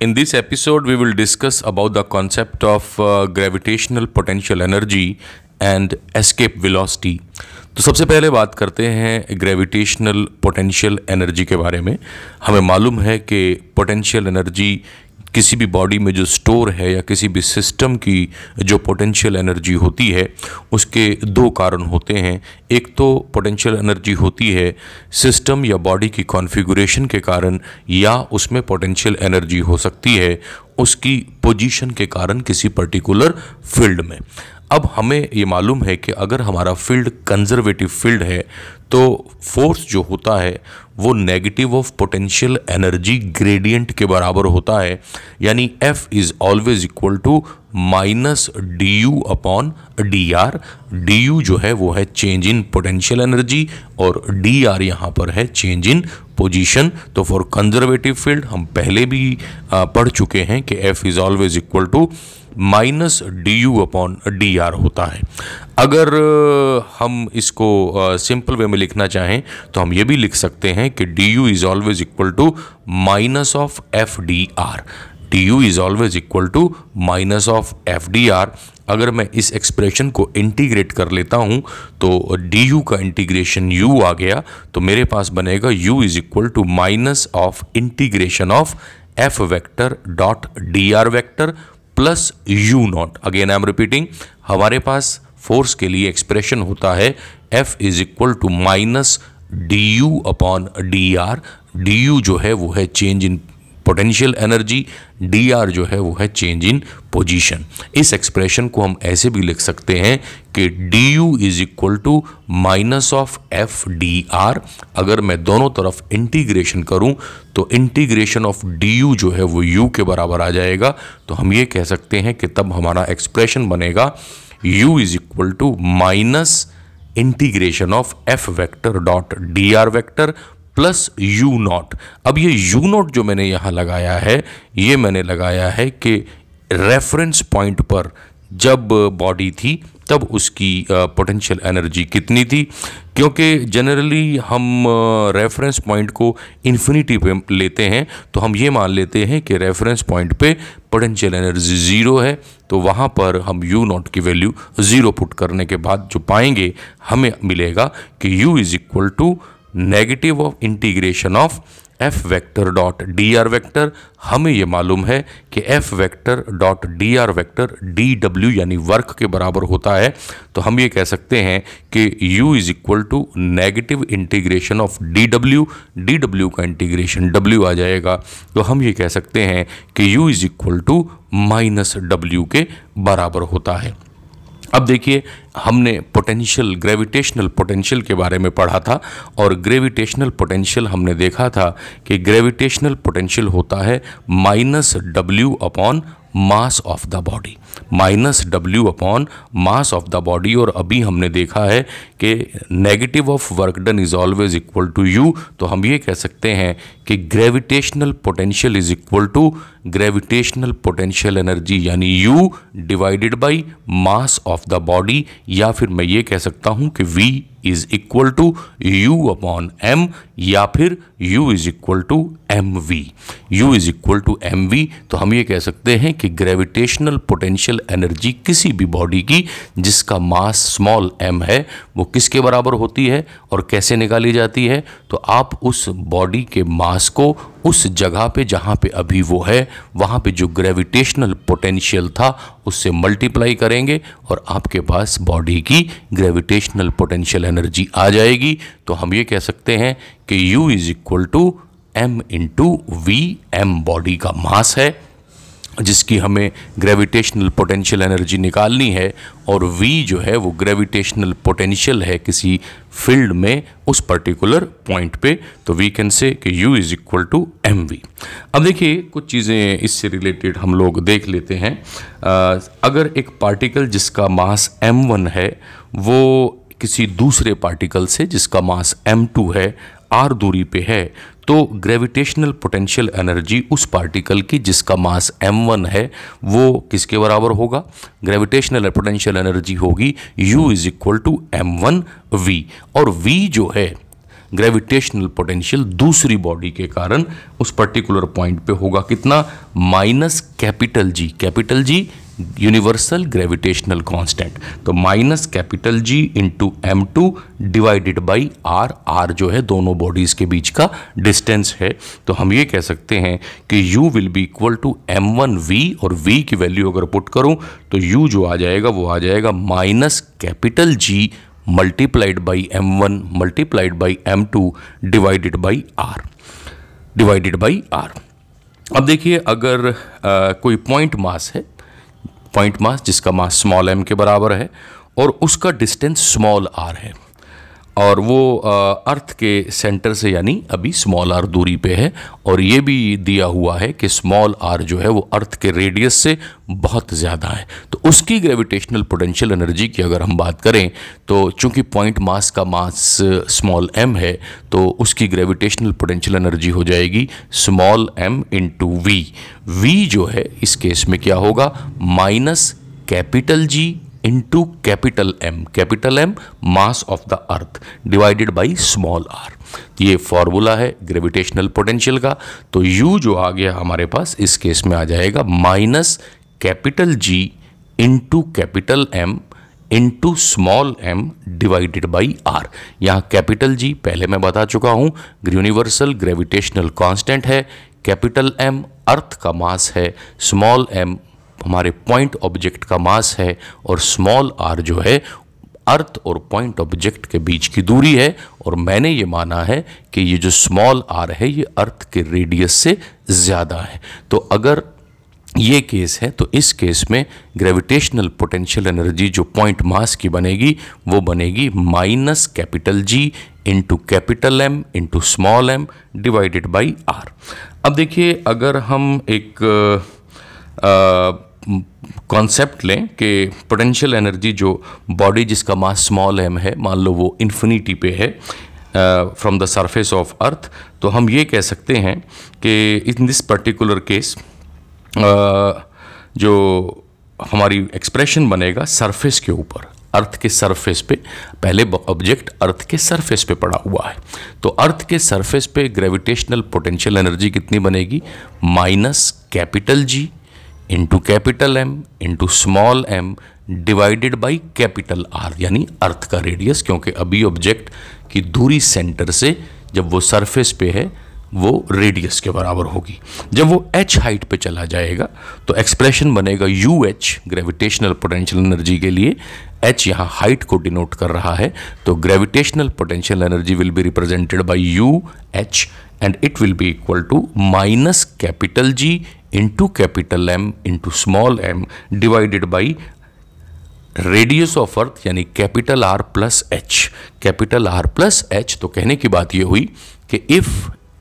In this episode, we will discuss about the concept of uh, gravitational potential energy and escape velocity. तो सबसे पहले बात करते हैं ग्रेविटेशनल पोटेंशियल एनर्जी के बारे में हमें मालूम है कि पोटेंशियल एनर्जी किसी भी बॉडी में जो स्टोर है या किसी भी सिस्टम की जो पोटेंशियल एनर्जी होती है, उसके दो कारण होते हैं। एक तो पोटेंशियल एनर्जी होती है सिस्टम या बॉडी की कॉन्फ़िगरेशन के कारण, या उसमें पोटेंशियल एनर्जी हो सकती है उसकी पोजीशन के कारण किसी पर्टिकुलर फ़ील्ड में। अब हमें ये मालूम है कि अगर हमारा फ़ील्ड कंजर्वेटिव फ़ील्ड है तो फोर्स जो होता है, वो negative of potential energy gradient के बराबर होता है। यानी F is always equal to minus D U upon D R D U जो है, वो है चेंज इन पोटेंशियल एनर्जी और डी आर यहाँ पर है चेंज इन पोजीशन तो फॉर कंजर्वेटिव फ़ील्ड हम पहले भी पढ़ चुके हैं कि F is always equal to minus D U upon D R होता है। अगर हम इसको सिंपल वे में लिखना चाहें तो हम ये भी लिख सकते हैं कि D U is always equal to minus of F D R. D U is always equal to minus of F D R. अगर मैं इस एक्सप्रेशन को इंटीग्रेट कर लेता हूँ तो डी यू का इंटीग्रेशन यू आ गया तो मेरे पास बनेगा U is equal to minus of integration of F vector dot D R vector plus U naught again I am repeating हमारे पास फोर्स के लिए एक्सप्रेशन होता है F is equal to minus D U upon D R D U जो है, वो है change in potential energy D R जो है वो है चेंज इन पोजीशन इस एक्सप्रेशन को हम ऐसे भी लिख सकते हैं कि D U is equal to minus of F D R अगर मैं दोनों तरफ़ इंटीग्रेशन करूँ तो इंटीग्रेशन ऑफ़ डी यू जो है वो यू के बराबर आ जाएगा। तो हम ये कह सकते हैं कि तब हमारा एक्सप्रेशन बनेगा U is equal to minus integration of F vector dot D R vector plus U naught. अब ये यू नॉट जो मैंने यहाँ लगाया है, ये मैंने लगाया है कि रेफरेंस पॉइंट पर जब बॉडी थी, तब उसकी पोटेंशियल एनर्जी कितनी थी? क्योंकि जनरली हम रेफरेंस पॉइंट को इन्फिनिटी पे लेते हैं तो हम ये मान लेते हैं कि रेफरेंस पॉइंट पे पोटेंशियल एनर्जी ज़ीरो है तो वहाँ पर हम यू नॉट की वैल्यू ज़ीरो पुट करने के बाद जो पाएँगे, हमें मिलेगा कि U is equal to negative of integration of F vector dot D R vector हमें यह मालूम है कि F vector dot D R vector D W यानी वर्क के बराबर होता है। तो हम ये कह सकते हैं कि u is equal to negative integration of D W D W का इंटीग्रेशन w आ जाएगा। तो हम ये कह सकते हैं कि u is equal to minus W के बराबर होता है। अब देखिए, हमने पोटेंशियल ग्रेविटेशनल पोटेंशियल के बारे में पढ़ा था और ग्रेविटेशनल पोटेंशियल हमने देखा था कि ग्रेविटेशनल पोटेंशियल होता है minus W upon mass of the body minus W upon mass of the body और अभी हमने देखा है कि negative of work done is always equal to U तो हम ये कह सकते हैं कि gravitational potential is equal to gravitational potential energy यानी U divided by mass of the body या फिर मैं ये कह सकता हूँ कि V is equal to U upon M या फिर u is equal to M V U is equal to M V तो हम ये कह सकते हैं कि ग्रेविटेशनल पोटेंशियल एनर्जी किसी भी बॉडी की, जिसका मास स्मॉल एम है, वो किसके बराबर होती है और कैसे निकाली जाती है तो आप उस बॉडी के मास को उस जगह पे जहाँ पे अभी वो है, वहाँ पे जो ग्रेविटेशनल पोटेंशियल था, उससे मल्टीप्लाई करेंगे और आपके पास बॉडी की ग्रेविटेशनल पोटेंशियल एनर्जी आ जाएगी। तो हम ये कह सकते हैं कि U is equal to M into V M body का मास है। जिसकी हमें ग्रेविटेशनल पोटेंशियल एनर्जी निकालनी है और v जो है वो ग्रेविटेशनल पोटेंशियल है किसी फ़ील्ड में उस पर्टिकुलर पॉइंट पे तो वी कैन से कि u is equal to M V अब देखिए कुछ चीज़ें इससे रिलेटेड हम लोग देख लेते हैं। आ, अगर एक पार्टिकल जिसका मास m1 है वो किसी दूसरे पार्टिकल से जिसका मास m2 है r दूरी पे है तो ग्रेविटेशनल पोटेंशियल एनर्जी उस पार्टिकल की जिसका मास m1 है, वो किसके बराबर होगा? ग्रेविटेशनल पोटेंशियल एनर्जी होगी u is equal to M one V और v जो है ग्रेविटेशनल पोटेंशियल दूसरी बॉडी के कारण उस पर्टिकुलर पॉइंट पे होगा कितना? Minus capital G capital G universal gravitational constant तो minus capital G into M two divided by R R जो है दोनों बॉडीज के बीच का डिस्टेंस है। तो हम ये कह सकते हैं कि u will be equal to M one V और v की वैल्यू अगर पुट करूँ तो u जो आ जाएगा वो आ जाएगा minus capital G multiplied by M one multiplied by M two divided by R divided by R अब देखिए अगर आ, कोई पॉइंट मास है पॉइंट मास जिसका मास स्मॉल एम के बराबर है, और उसका डिस्टेंस स्मॉल आर है। और वो अर्थ के सेंटर से यानी अभी स्मॉल आर दूरी पे है और ये भी दिया हुआ है कि स्मॉल आर जो है वो अर्थ के रेडियस से बहुत ज़्यादा है। तो उसकी ग्रेविटेशनल पोटेंशियल एनर्जी की अगर हम बात करें तो चूँकि पॉइंट मास का मास स्मॉल एम है तो उसकी ग्रेविटेशनल पोटेंशियल एनर्जी हो जाएगी small M into V V जो है, इस केस में क्या होगा? Minus capital G into capital M capital M mass of the earth divided by small R ये फॉर्मूला है ग्रेविटेशनल पोटेंशियल का। तो यू जो आ गया हमारे पास, इस केस में आ जाएगा minus capital G into capital M into small M divided by R यहाँ कैपिटल जी पहले मैं बता चुका हूँ यूनिवर्सल ग्रेविटेशनल कांस्टेंट है। कैपिटल एम अर्थ का मास है। स्मॉल एम हमारे पॉइंट ऑब्जेक्ट का मास है और स्मॉल आर जो है अर्थ और पॉइंट ऑब्जेक्ट के बीच की दूरी है और मैंने ये माना है कि ये जो स्मॉल आर है ये अर्थ के रेडियस से ज़्यादा है। तो अगर ये केस है तो इस केस में ग्रेविटेशनल पोटेंशियल एनर्जी जो पॉइंट मास की बनेगी वो बनेगी minus capital G into capital M into small M divided by R अब देखिए अगर हम एक आ, कॉन्सेप्ट लें कि पोटेंशियल एनर्जी जो बॉडी जिसका मास स्मॉल एम है, मान लो वो इन्फिनिटी पे है from the surface of earth तो हम ये कह सकते हैं कि इन दिस पर्टिकुलर केस जो हमारी एक्सप्रेशन बनेगा सरफेस के ऊपर अर्थ के सरफेस पे, पहले ऑब्जेक्ट अर्थ के सरफेस पे पड़ा हुआ है। तो अर्थ के सरफेस पे ग्रेविटेशनल पोटेंशियल एनर्जी कितनी बनेगी? Minus capital G into capital M into small M divided by capital R यानी अर्थ का रेडियस क्योंकि अभी ऑब्जेक्ट की दूरी सेंटर से जब वो सरफेस पे है, वो रेडियस के बराबर होगी। जब वो एच हाइट पे चला जाएगा तो एक्सप्रेशन बनेगा U H gravitational potential energy के लिए। एच यहाँ हाइट को डिनोट कर रहा है तो gravitational potential energy will be represented by U H and it will be equal to minus capital G into capital M into small M divided by radius of earth यानी capital R plus H capital R plus H तो कहने की बात यह हुई कि if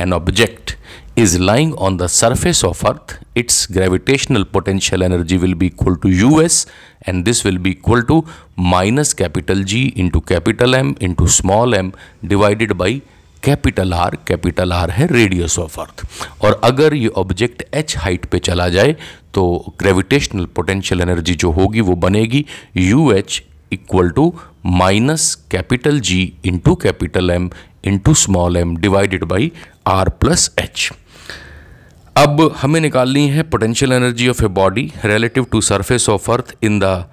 an object is lying on the surface of earth its gravitational potential energy will be equal to U S and this will be equal to minus capital G into capital M into small M divided by capital R capital R है radius of earth और अगर ये object H height पे चला जाए तो gravitational potential energy जो होगी वो बनेगी U H equal to minus capital G into capital M into small M divided by R plus H अब हमें निकालनी है potential energy of a body relative to surface of earth in the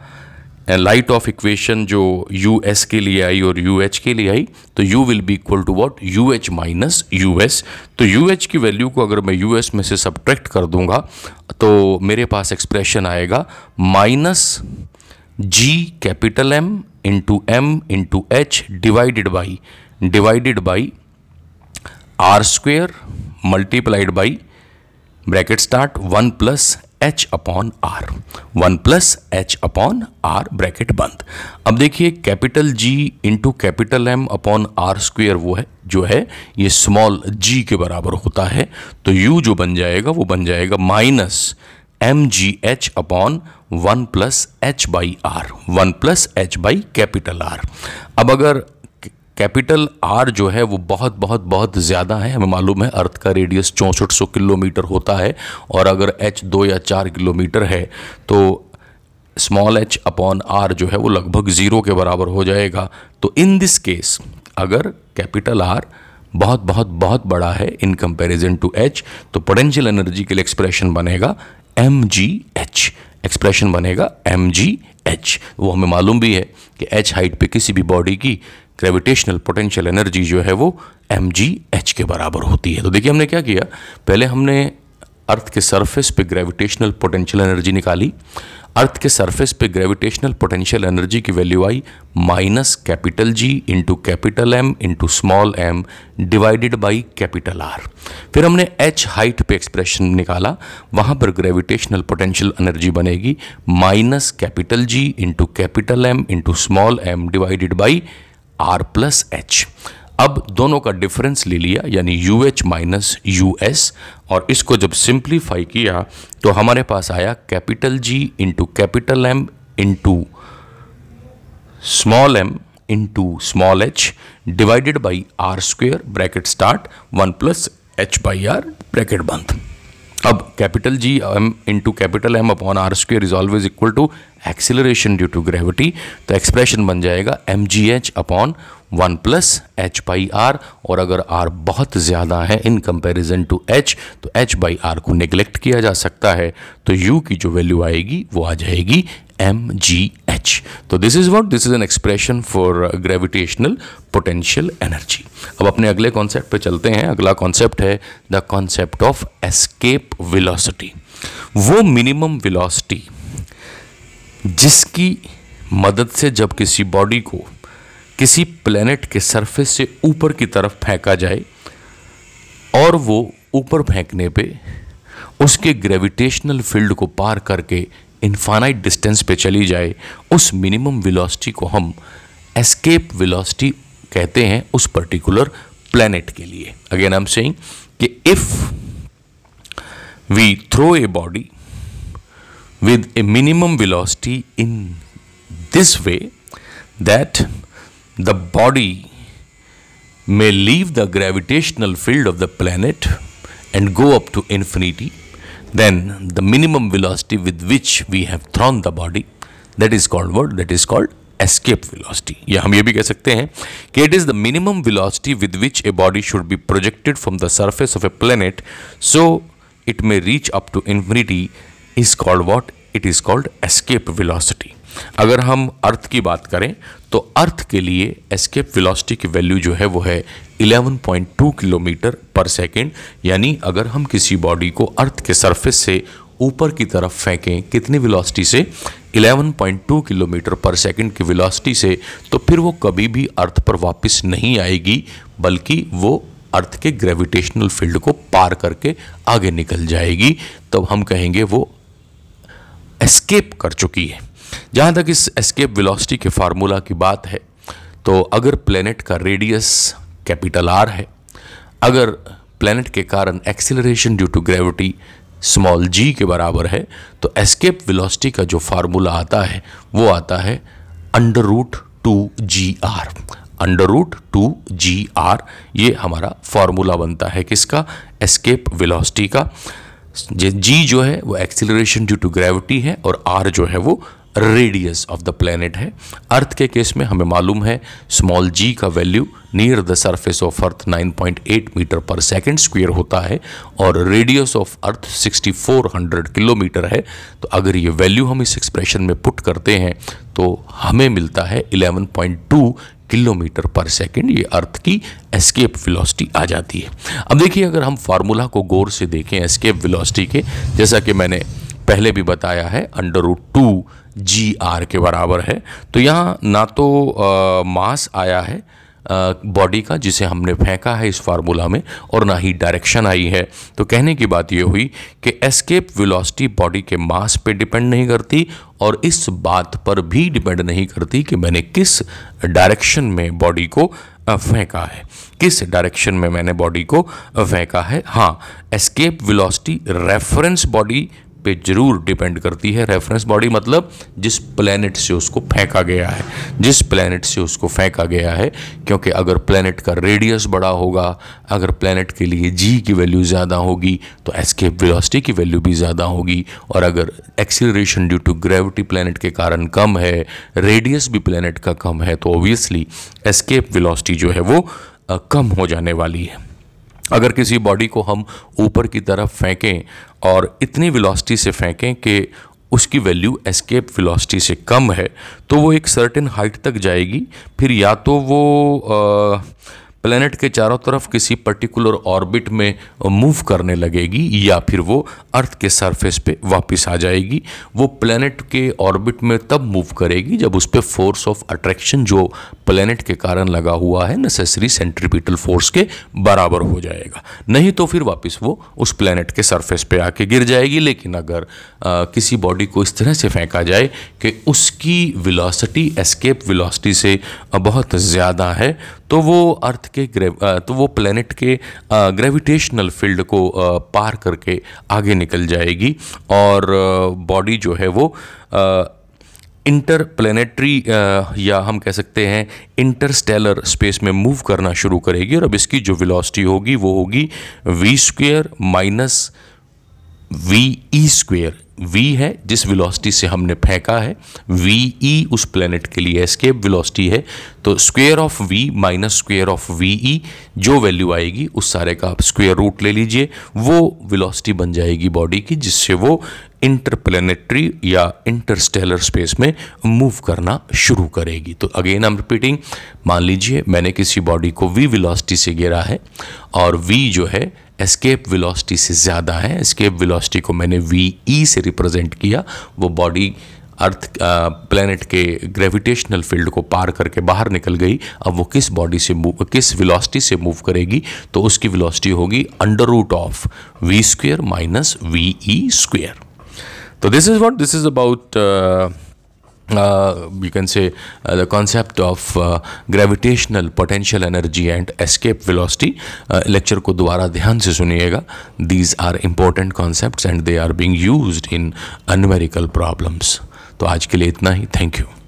light of equation जो U S के लिए आई और U H के लिए आई तो U will be equal to what U H minus U S तो यू एच की वैल्यू को अगर मैं यू एस में से सब्ट्रैक्ट कर दूँगा तो मेरे पास एक्सप्रेशन आएगा minus G capital M into M into H divided by divided by R square multiplied by bracket start one plus H upon R one plus H upon R bracket बंद. अब देखिए capital G into capital M upon R square वो है, जो है, ये small G के बराबर होता है तो यू जो बन जाएगा, वो बन जाएगा minus M G H upon one plus H by R one plus H by capital R अब अगर कैपिटल आर जो है वो बहुत बहुत बहुत ज़्यादा है। हमें मालूम है अर्थ का रेडियस चौंसठ सौ किलोमीटर होता है और अगर एच दो या चार किलोमीटर है तो स्मॉल एच अपॉन आर जो है वो लगभग ज़ीरो के बराबर हो जाएगा। तो इन दिस केस अगर कैपिटल आर बहुत बहुत बहुत बड़ा है इन कंपैरिजन टू एच तो पोटेंशियल एनर्जी के लिए एक्सप्रेशन बनेगा एम जी एच। एक्सप्रेशन बनेगा एम जी एच। वो हमें मालूम भी है कि एच हाइट पे किसी भी बॉडी की ग्रेविटेशनल पोटेंशियल एनर्जी जो है वो एम जी एच के बराबर होती है। तो देखिए हमने क्या किया? पहले हमने अर्थ के सरफेस पे ग्रेविटेशनल पोटेंशियल एनर्जी निकाली। अर्थ के सरफेस पे ग्रेविटेशनल पोटेंशियल एनर्जी की value I minus capital G into capital M into small M divided by capital R फिर हमने एच हाइट पे एक्सप्रेशन निकाला। वहाँ पर ग्रेविटेशनल पोटेंशियल एनर्जी बनेगी। Minus capital G into capital M into small M divided by R plus H अब दोनों का डिफरेंस ले लिया, यानी U H minus U S और इसको जब सिंप्लीफाई किया तो हमारे पास आया capital G into capital M into small M into small H divided by R square bracket start one plus H by R bracket बंद। अब capital G M into capital M upon R square is always equal to acceleration due to gravity तो expression बन जाएगा M G H upon one plus H by R और अगर R बहुत ज़्यादा है इन कंपैरिजन टू एच तो H by R को नेग्लेक्ट किया जा सकता है। तो यू की जो वैल्यू आएगी, वो आ जाएगी एम जी एच तो this is what this is an expression for gravitational potential energy अब अपने अगले कॉन्सेप्ट पे चलते हैं। अगला कॉन्सेप्ट है the concept of escape velocity वो मिनिमम वेलोसिटी जिसकी मदद से जब किसी बॉडी को किसी प्लेनेट के सरफेस से ऊपर की तरफ़ फेंका जाए और वो ऊपर फेंकने पे उसके ग्रेविटेशनल फ़ील्ड को पार करके इनफाइनाइट डिस्टेंस पे चली जाए, उस मिनिमम वेलोसिटी को हम एस्केप वेलोसिटी कहते हैं उस पर्टिकुलर प्लेनेट के लिए। अगेन आई एम सेइंग कि if We throw a body with a minimum velocity in this way that the body may leave the gravitational field of the planet and go up to infinity, then the minimum velocity with which we have thrown the body, that is called what? That is called escape velocity. या हम ये भी कह सकते हैं कि it is the minimum velocity with which a body should be projected from the surface of a planet so it may reach up to infinity is called what? It is called escape velocity. अगर हम earth की बात करें तो earth के लिए escape velocity की value जो है, वो है 11.2 किलोमीटर पर सेकेंड यानी अगर हम किसी बॉडी को अर्थ के सरफेस से ऊपर की तरफ़ फेंकें, कितनी वेलोसिटी से 11.2 किलोमीटर पर सेकंड की वेलोसिटी से तो फिर वो कभी भी अर्थ पर वापस नहीं आएगी, बल्कि वो अर्थ के ग्रेविटेशनल फ़ील्ड को पार करके आगे निकल जाएगी। तब हम कहेंगे वो एस्केप कर चुकी है। जहाँ तक इस एस्केप वेलोसिटी के फार्मूला की बात है तो अगर प्लेनेट का रेडियस कैपिटल आर है, अगर प्लेनेट के कारण acceleration due to gravity small G के बराबर है तो एस्केप वेलोसिटी का जो फार्मूला आता है, वो आता है under root two G R under root two G R ये हमारा फार्मूला बनता है किसका? एस्केप वेलोसिटी का। जी जो है वो एक्सिलरेशन ड्यू टू ग्रेविटी है और आर जो है वो रेडियस ऑफ़ द प्लेनेट है। अर्थ के केस में हमें मालूम है स्मॉल जी का value near the surface of earth 9.8 metre per second square होता है और रेडियस ऑफ़ अर्थ 6400 किलोमीटर है। तो अगर ये वैल्यू हम इस एक्सप्रेशन में पुट करते हैं तो हमें मिलता है 11.2 किलोमीटर पर सेकेंड ये अर्थ की एस्केप वेलोसिटी आ जाती है। अब देखिए अगर हम फार्मूला को गौर से देखें एस्केप वेलोसिटी के जैसा कि मैंने पहले भी बताया है under root two G R के बराबर है तो यहाँ ना तो आ, मास आया है बॉडी का, जिसे हमने फेंका है इस फार्मूला में, और ना ही डायरेक्शन आई है। तो कहने की बात यह हुई कि एस्केप वेलोसिटी बॉडी के मास पे डिपेंड नहीं करती, और इस बात पर भी डिपेंड नहीं करती कि मैंने किस डायरेक्शन में बॉडी को फेंका है। किस डायरेक्शन में मैंने बॉडी को फेंका है? हाँ एस्केप वेलोसिटी रेफरेंस बॉडी पे ज़रूर डिपेंड करती है। रेफरेंस बॉडी मतलब जिस प्लैनेट से उसको फेंका गया है, जिस प्लैनेट से उसको फेंका गया है, क्योंकि अगर प्लैनेट का रेडियस बड़ा होगा, अगर प्लैनेट के लिए जी की वैल्यू ज़्यादा होगी तो एस्केप वेलोसिटी की वैल्यू भी ज़्यादा होगी। और अगर acceleration due to gravity planet के कारण कम है रेडियस भी प्लानट का कम है तो ऑब्वियसली एस्केप वेलोसिटी जो है वो कम हो जाने वाली है। अगर किसी बॉडी को हम ऊपर की तरफ़ फेंकें और इतनी वेलोसिटी से फेंकें कि उसकी वैल्यू एस्केप वेलोसिटी से कम है तो वो एक सर्टेन हाइट तक जाएगी। फिर या तो वो आ, प्लेनेट के चारों तरफ़ किसी पर्टिकुलर ऑर्बिट में मूव करने लगेगी या फिर वो अर्थ के सरफेस पे वापस आ जाएगी। वो प्लेनेट के ऑर्बिट में तब मूव करेगी जब उस पर फोर्स ऑफ़ अट्रैक्शन जो प्लेनेट के कारण लगा हुआ है नेसेसरी सेंट्रीपिटल फोर्स के बराबर हो जाएगा। नहीं तो फिर वापस वो उस प्लेनेट के सरफेस पे आके गिर जाएगी। लेकिन अगर आ, किसी बॉडी को इस तरह से फेंका जाए कि उसकी विलासिटी एस्केप विलासिटी से बहुत ज़्यादा है तो वो अर्थ के तो वो प्लेनेट के ग्रेविटेशनल फ़ील्ड को पार करके आगे निकल जाएगी और बॉडी जो है वो इंटर प्लानिटरी या हम कह सकते हैं इंटरस्टेलर स्पेस में मूव करना शुरू करेगी और अब इसकी जो वेलोसिटी होगी वो होगी V square minus V E square v है, जिस वेलोसिटी से हमने फेंका है वी ई उस प्लेनेट के लिए एस्केप वेलोसिटी है तो square of v minus square of V E जो वैल्यू आएगी, उस सारे का आप स्क्वेयर रूट ले लीजिए, वो वेलोसिटी बन जाएगी बॉडी की, जिससे वो इंटरप्लेनेटरी या इंटरस्टेलर स्पेस में मूव करना शुरू करेगी। तो अगेन आई एम रिपीटिंग मान लीजिए मैंने किसी बॉडी को वी वेलोसिटी से गिरा है, और v जो है एस्केप वेलोसिटी से ज़्यादा है। एस्केप वेलोसिटी को मैंने वी ई e से रिप्रेजेंट किया। वो बॉडी अर्थ प्लेनेट के ग्रेविटेशनल फ़ील्ड को पार करके बाहर निकल गई। अब वो किस बॉडी से मूव किस वेलोसिटी से मूव करेगी? तो उसकी वेलोसिटी होगी under root of V square minus V E square तो this is what this is about you can say uh, the concept of uh, gravitational potential energy and escape velocity lecture को दोबारा ध्यान से सुनिएगा these are important concepts and they are being used in numerical problems तो आज के लिए इतना ही thank यू